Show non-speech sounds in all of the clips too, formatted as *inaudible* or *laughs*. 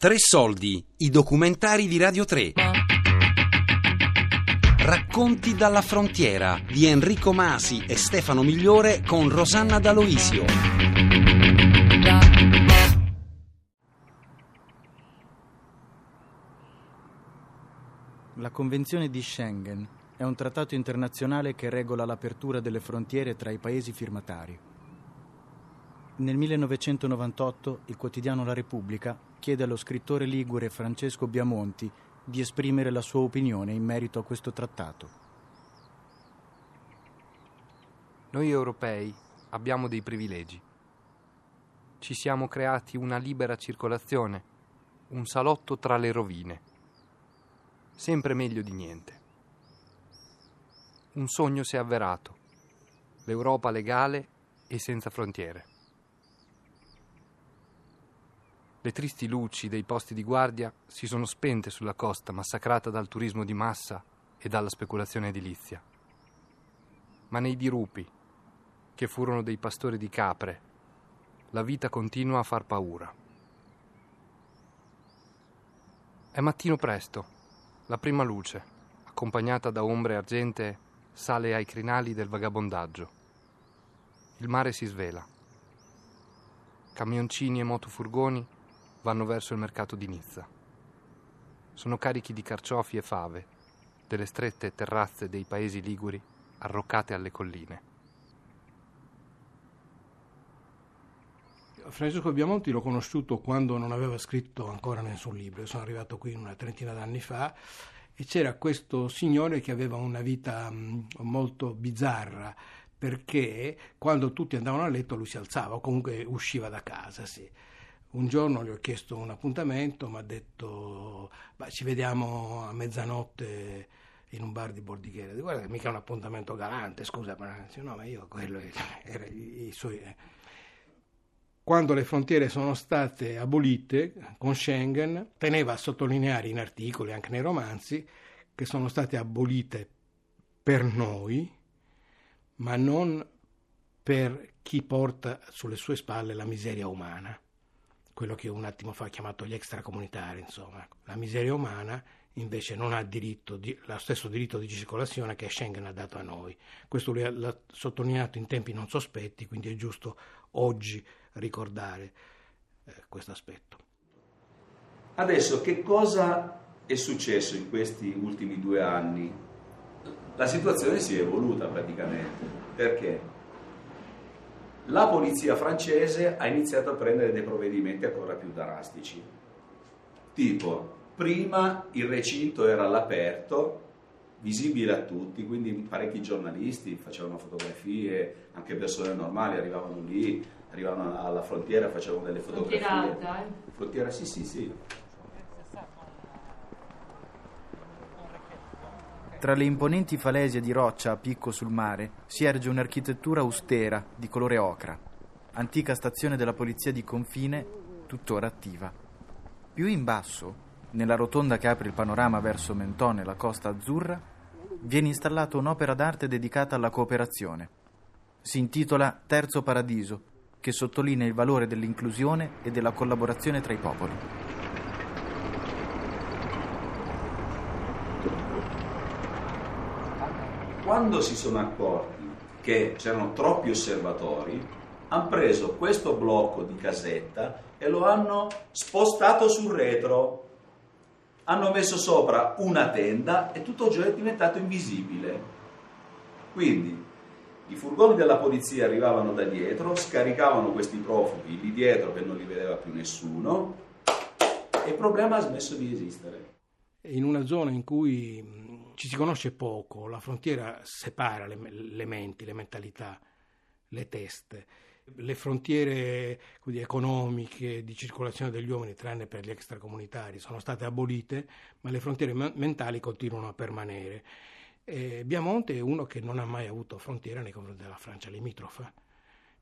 Tre soldi, i documentari di Radio 3. Racconti dalla frontiera di Enrico Masi e Stefano Migliore con Rosanna D'Aloisio. La Convenzione di Schengen è un trattato internazionale che regola l'apertura delle frontiere tra i paesi firmatari. Nel 1998 il quotidiano La Repubblica chiede allo scrittore ligure Francesco Biamonti di esprimere la sua opinione in merito a questo trattato. Noi europei abbiamo dei privilegi. Ci siamo creati una libera circolazione, un salotto tra le rovine. Sempre meglio di niente. Un sogno si è avverato. L'Europa legale e senza frontiere. Le tristi luci dei posti di guardia si sono spente sulla costa massacrata dal turismo di massa e dalla speculazione edilizia. Ma nei dirupi, che furono dei pastori di capre, la vita continua a far paura. È mattino presto, la prima luce, accompagnata da ombre argentee, sale ai crinali del vagabondaggio. Il mare si svela. Camioncini e motofurgoni vanno verso il mercato di Nizza. Sono carichi di carciofi e fave, delle strette terrazze dei paesi liguri arroccate alle colline. Francesco Biamonti l'ho conosciuto quando non aveva scritto ancora nessun libro, sono arrivato qui una trentina d'anni fa e c'era questo signore che aveva una vita molto bizzarra perché quando tutti andavano a letto lui si alzava o comunque usciva da casa, sì. Un giorno gli ho chiesto un appuntamento, mi ha detto ci vediamo a mezzanotte in un bar di Bordighera. Dico, guarda, mica un appuntamento galante, scusa, ma no, ma io quello *laughs* era i, suoi. Eh. Quando le frontiere sono state abolite con Schengen, teneva a sottolineare in articoli, anche nei romanzi, che sono state abolite per noi, ma non per chi porta sulle sue spalle la miseria umana quello che un attimo fa ha chiamato gli extracomunitari, insomma. La miseria umana invece non ha diritto di, lo stesso diritto di circolazione che Schengen ha dato a noi. Questo lui l'ha sottolineato in tempi non sospetti, quindi è giusto oggi ricordare eh, questo aspetto. Adesso che cosa è successo in questi ultimi due anni? La situazione si è evoluta praticamente. Perché? La polizia francese ha iniziato a prendere dei provvedimenti ancora più drastici. Tipo, prima il recinto era all'aperto, visibile a tutti, quindi parecchi giornalisti facevano fotografie, anche persone normali arrivavano lì, arrivavano alla frontiera, facevano delle fotografie. Frontiera alta, eh? Frontiera, sì, sì, sì. Tra le imponenti falesie di roccia a picco sul mare si erge un'architettura austera di colore ocra, antica stazione della polizia di confine tuttora attiva. Più in basso, nella rotonda che apre il panorama verso Mentone e la costa azzurra, viene installata un'opera d'arte dedicata alla cooperazione. Si intitola Terzo Paradiso, che sottolinea il valore dell'inclusione e della collaborazione tra i popoli. Quando si sono accorti che c'erano troppi osservatori, hanno preso questo blocco di casetta e lo hanno spostato sul retro. Hanno messo sopra una tenda e tutto ciò è diventato invisibile. Quindi i furgoni della polizia arrivavano da dietro, scaricavano questi profughi lì dietro che non li vedeva più nessuno e il problema ha smesso di esistere. In una zona in cui ci si conosce poco, la frontiera separa le, le menti, le mentalità, le teste. Le frontiere quindi, economiche di circolazione degli uomini, tranne per gli extracomunitari, sono state abolite, ma le frontiere mentali continuano a permanere. E Biamonte è uno che non ha mai avuto frontiera nei confronti della Francia limitrofa.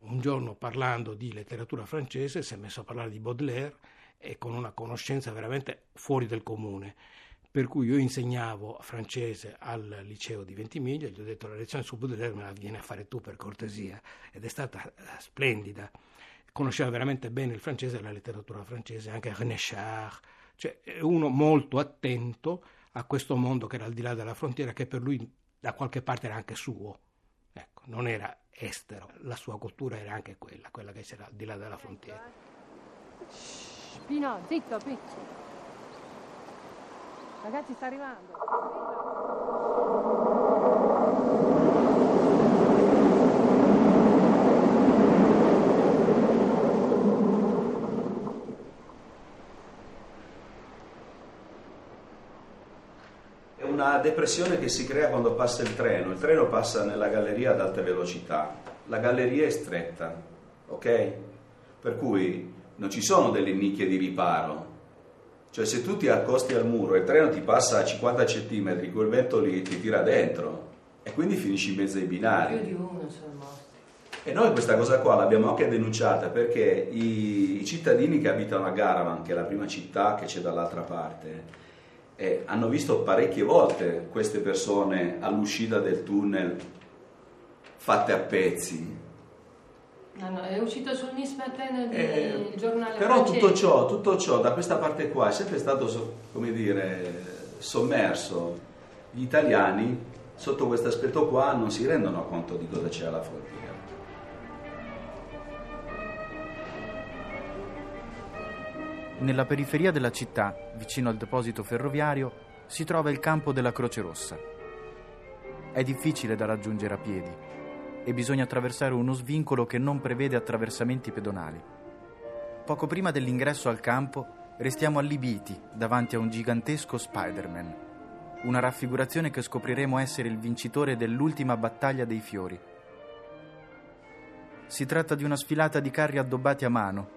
Un giorno parlando di letteratura francese si è messo a parlare di Baudelaire e con una conoscenza veramente fuori del comune per cui io insegnavo francese al liceo di Ventimiglia, gli ho detto la lezione su Baudelaire me la vieni a fare tu per cortesia ed è stata eh, splendida. conosceva veramente bene il francese e la letteratura francese, anche René Char, cioè uno molto attento a questo mondo che era al di là della frontiera, che per lui da qualche parte era anche suo, ecco, non era estero, la sua cultura era anche quella, quella che c'era al di là della frontiera. Pino, zitto, piccio. Ragazzi, sta arrivando. una depressione che si crea quando passa il treno. Il treno passa nella galleria ad alta velocità. La galleria è stretta, ok? Per cui non ci sono delle nicchie di riparo. Cioè se tu ti accosti al muro e il treno ti passa a 50 cm, quel vento lì ti tira dentro e quindi finisci in mezzo ai binari. Più di uno sono morti. E noi questa cosa qua l'abbiamo anche denunciata perché i, i cittadini che abitano a Garavan, che è la prima città che c'è dall'altra parte, eh, hanno visto parecchie volte queste persone all'uscita del tunnel fatte a pezzi. No, no, è uscito sul Nice Matin eh, il giornale Però tutto ciò, tutto ciò da questa parte qua è sempre stato, come dire, sommerso. Gli italiani sotto questo aspetto qua non si rendono conto di cosa c'è alla frontiera. Nella periferia della città, vicino al deposito ferroviario, si trova il campo della Croce Rossa. È difficile da raggiungere a piedi e bisogna attraversare uno svincolo che non prevede attraversamenti pedonali. Poco prima dell'ingresso al campo restiamo allibiti davanti a un gigantesco Spider-Man, una raffigurazione che scopriremo essere il vincitore dell'ultima battaglia dei fiori. Si tratta di una sfilata di carri addobbati a mano,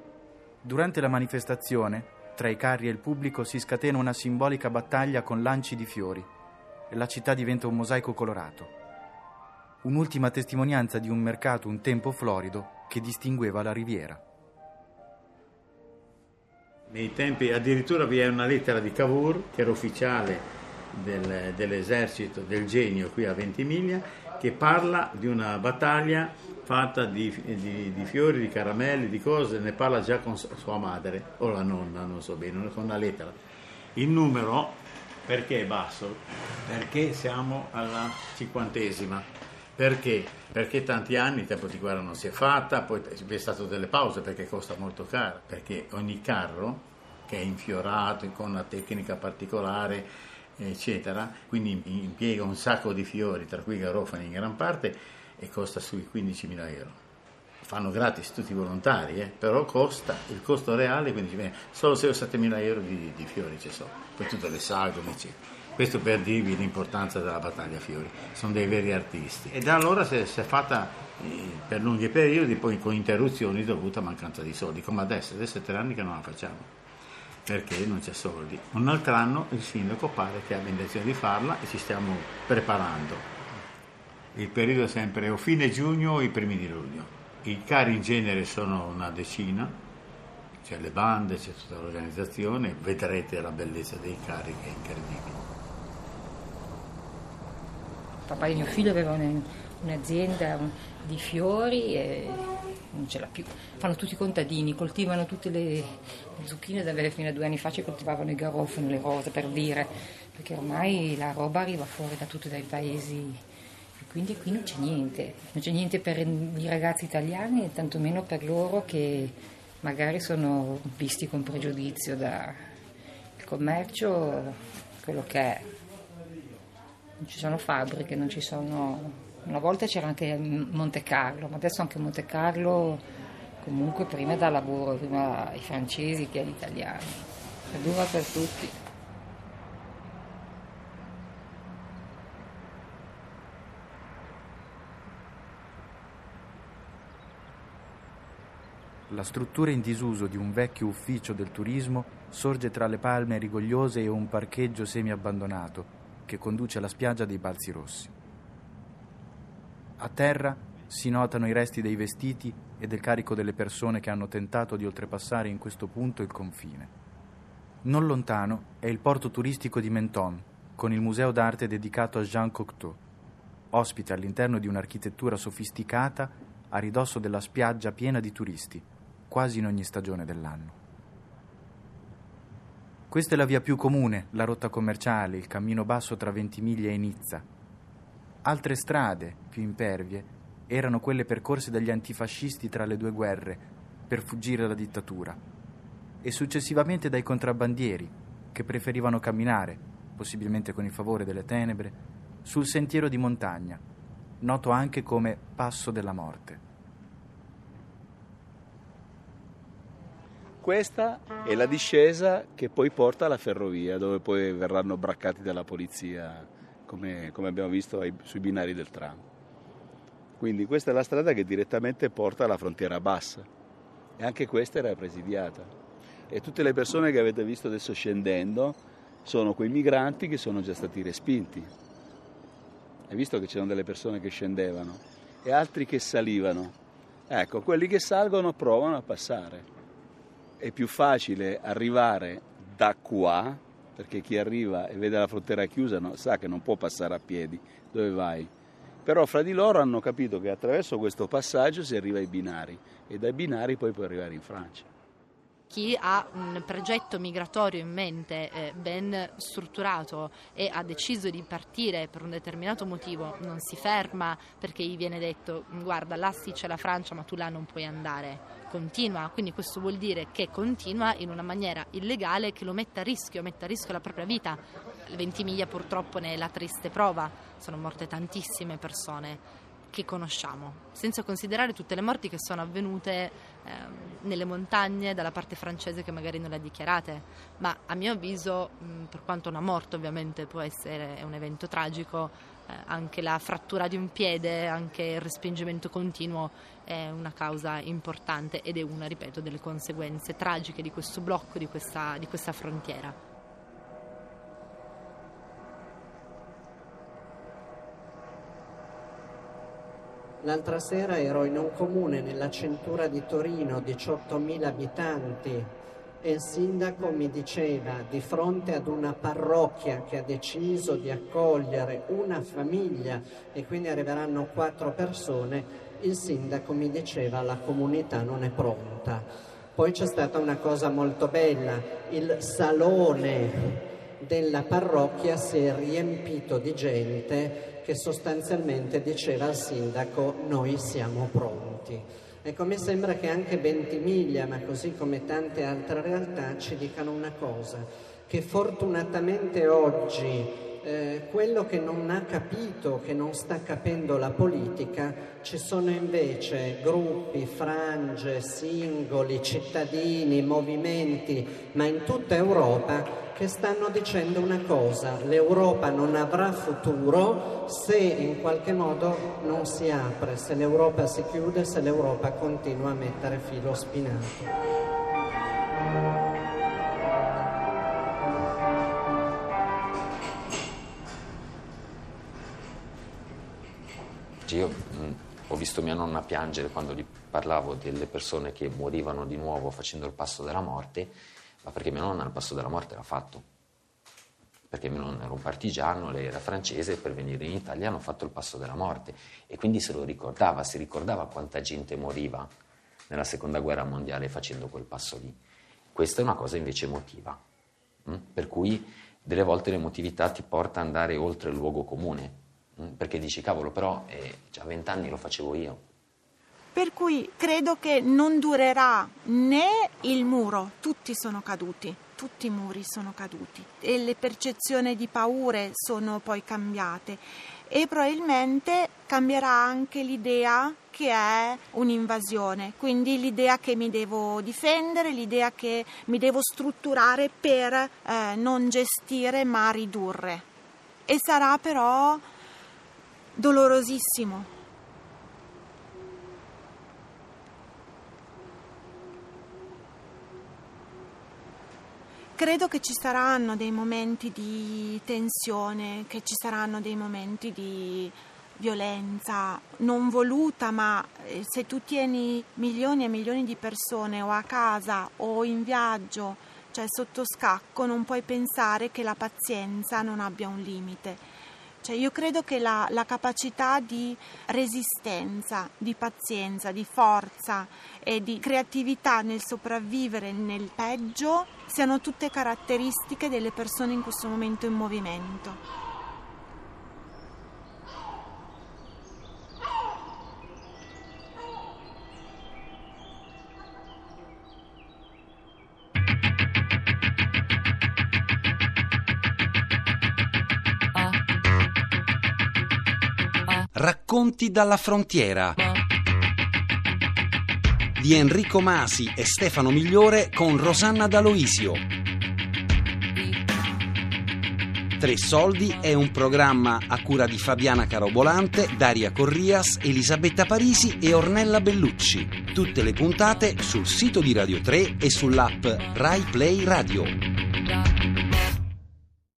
Durante la manifestazione, tra i carri e il pubblico si scatena una simbolica battaglia con lanci di fiori la città diventa un mosaico colorato. Un'ultima testimonianza di un mercato un tempo florido che distingueva la riviera. Nei tempi addirittura vi è una lettera di Cavour, che era ufficiale del, dell'esercito del genio qui a Ventimiglia, che parla di una battaglia fatta di, di, di, fiori, di caramelli, di cose, ne parla già con sua madre o la nonna, non so bene, con una lettera. Il numero perché è basso? Perché siamo alla cinquantesima. Perché? Perché tanti anni il tempo di guerra non si è fatta, poi vi è stato delle pause perché costa molto caro, perché ogni carro che è infiorato con una tecnica particolare, eccetera, quindi impiega un sacco di fiori, tra cui garofani in gran parte, e costa sui 15.000 euro. Fanno gratis tutti i volontari, eh? però costa, il costo reale 15.000 solo 6 o 7.000 euro di, di fiori ci sono, poi tutte le sagome, eccetera. Questo per dirvi l'importanza della battaglia fiori, sono dei veri artisti. E da allora si è, si è fatta eh, per lunghi periodi, poi con interruzioni dovute a mancanza di soldi, come adesso, adesso è tre anni che non la facciamo perché non c'è soldi. Un altro anno il sindaco pare che abbia intenzione di farla e ci stiamo preparando il periodo è sempre o fine giugno o i primi di luglio. I cari in genere sono una decina, c'è le bande, c'è tutta l'organizzazione, vedrete la bellezza dei cari che è incredibile. Papà di mio figlio aveva un'azienda di fiori e non ce l'ha più. Fanno tutti i contadini, coltivano tutte le, zucchine da avere fino a due anni fa, ci coltivavano i garofani, le rose per dire, perché ormai la roba arriva fuori da tutti dai paesi quindi qui non c'è niente, non c'è niente per i ragazzi italiani e tantomeno per loro che magari sono visti con pregiudizio dal commercio, quello che è. Non ci sono fabbriche, non ci sono... Una volta c'era anche Monte Carlo, ma adesso anche Monte Carlo comunque prima dà lavoro, prima ai francesi che agli italiani. È dura per tutti. La struttura in disuso di un vecchio ufficio del turismo sorge tra le palme rigogliose e un parcheggio semi-abbandonato che conduce alla spiaggia dei Balzi Rossi. A terra si notano i resti dei vestiti e del carico delle persone che hanno tentato di oltrepassare in questo punto il confine. Non lontano è il porto turistico di Menton, con il museo d'arte dedicato a Jean Cocteau, ospite all'interno di un'architettura sofisticata a ridosso della spiaggia piena di turisti quasi in ogni stagione dell'anno. Questa è la via più comune, la rotta commerciale, il cammino basso tra Ventimiglia e Nizza. Altre strade, più impervie, erano quelle percorse dagli antifascisti tra le due guerre per fuggire dalla dittatura e successivamente dai contrabbandieri che preferivano camminare, possibilmente con il favore delle tenebre, sul sentiero di montagna, noto anche come Passo della Morte. Questa è la discesa che poi porta alla ferrovia, dove poi verranno braccati dalla polizia, come, come abbiamo visto ai, sui binari del tram. Quindi questa è la strada che direttamente porta alla frontiera bassa e anche questa era presidiata. E tutte le persone che avete visto adesso scendendo sono quei migranti che sono già stati respinti. Hai visto che c'erano delle persone che scendevano e altri che salivano. Ecco, quelli che salgono provano a passare è più facile arrivare da qua, perché chi arriva e vede la frontiera chiusa no, sa che non può passare a piedi, dove vai? Però fra di loro hanno capito che attraverso questo passaggio si arriva ai binari e dai binari poi puoi arrivare in Francia chi ha un progetto migratorio in mente eh, ben strutturato e ha deciso di partire per un determinato motivo non si ferma perché gli viene detto guarda là sì c'è la Francia ma tu là non puoi andare. Continua, quindi questo vuol dire che continua in una maniera illegale che lo mette a rischio, mette a rischio la propria vita. Ventimiglia purtroppo ne è la triste prova, sono morte tantissime persone che conosciamo, senza considerare tutte le morti che sono avvenute eh, nelle montagne dalla parte francese che magari non le ha dichiarate, ma a mio avviso, mh, per quanto una morte ovviamente può essere un evento tragico, eh, anche la frattura di un piede, anche il respingimento continuo è una causa importante ed è una, ripeto, delle conseguenze tragiche di questo blocco, di questa, di questa frontiera. L'altra sera ero in un comune nella centura di Torino, 18.000 abitanti, e il sindaco mi diceva di fronte ad una parrocchia che ha deciso di accogliere una famiglia e quindi arriveranno quattro persone, il sindaco mi diceva la comunità non è pronta. Poi c'è stata una cosa molto bella, il salone della parrocchia si è riempito di gente che sostanzialmente diceva al sindaco noi siamo pronti. Ecco, mi sembra che anche Ventimiglia, ma così come tante altre realtà, ci dicano una cosa, che fortunatamente oggi eh, quello che non ha capito, che non sta capendo la politica, ci sono invece gruppi, frange, singoli, cittadini, movimenti, ma in tutta Europa che stanno dicendo una cosa, l'Europa non avrà futuro se in qualche modo non si apre, se l'Europa si chiude, se l'Europa continua a mettere filo spinato. Io mh, ho visto mia nonna piangere quando gli parlavo delle persone che morivano di nuovo facendo il passo della morte ma perché mio nonno al passo della morte l'ha fatto. Perché mio nonno era un partigiano, lei era francese per venire in Italia hanno fatto il passo della morte. E quindi se lo ricordava, si ricordava quanta gente moriva nella seconda guerra mondiale facendo quel passo lì. Questa è una cosa invece emotiva, mh? Per cui delle volte l'emotività ti porta ad andare oltre il luogo comune? Perché dici cavolo però eh, già vent'anni lo facevo io, per cui credo che non durerà né il muro, tutti sono caduti, tutti i muri sono caduti e le percezioni di paure sono poi cambiate e probabilmente cambierà anche l'idea che è un'invasione, quindi l'idea che mi devo difendere, l'idea che mi devo strutturare per eh, non gestire ma ridurre. E sarà però dolorosissimo Credo che ci saranno dei momenti di tensione, che ci saranno dei momenti di violenza non voluta, ma eh, se tu tieni milioni e milioni di persone o a casa o in viaggio, cioè sotto scacco, non puoi pensare che la pazienza non abbia un limite. Cioè io credo che la, la, capacità di resistenza, di pazienza, di forza e di creatività nel sopravvivere nel peggio siano tutte caratteristiche delle persone in questo momento in movimento. Racconti dalla frontiera di Enrico Masi e Stefano Migliore con Rosanna D'Aloisio. Tre Soldi è un programma a cura di Fabiana Carobolante, Daria Corrias, Elisabetta Parisi e Ornella Bellucci. Tutte le puntate sul sito di Radio 3 e sull'app Rai Play Radio.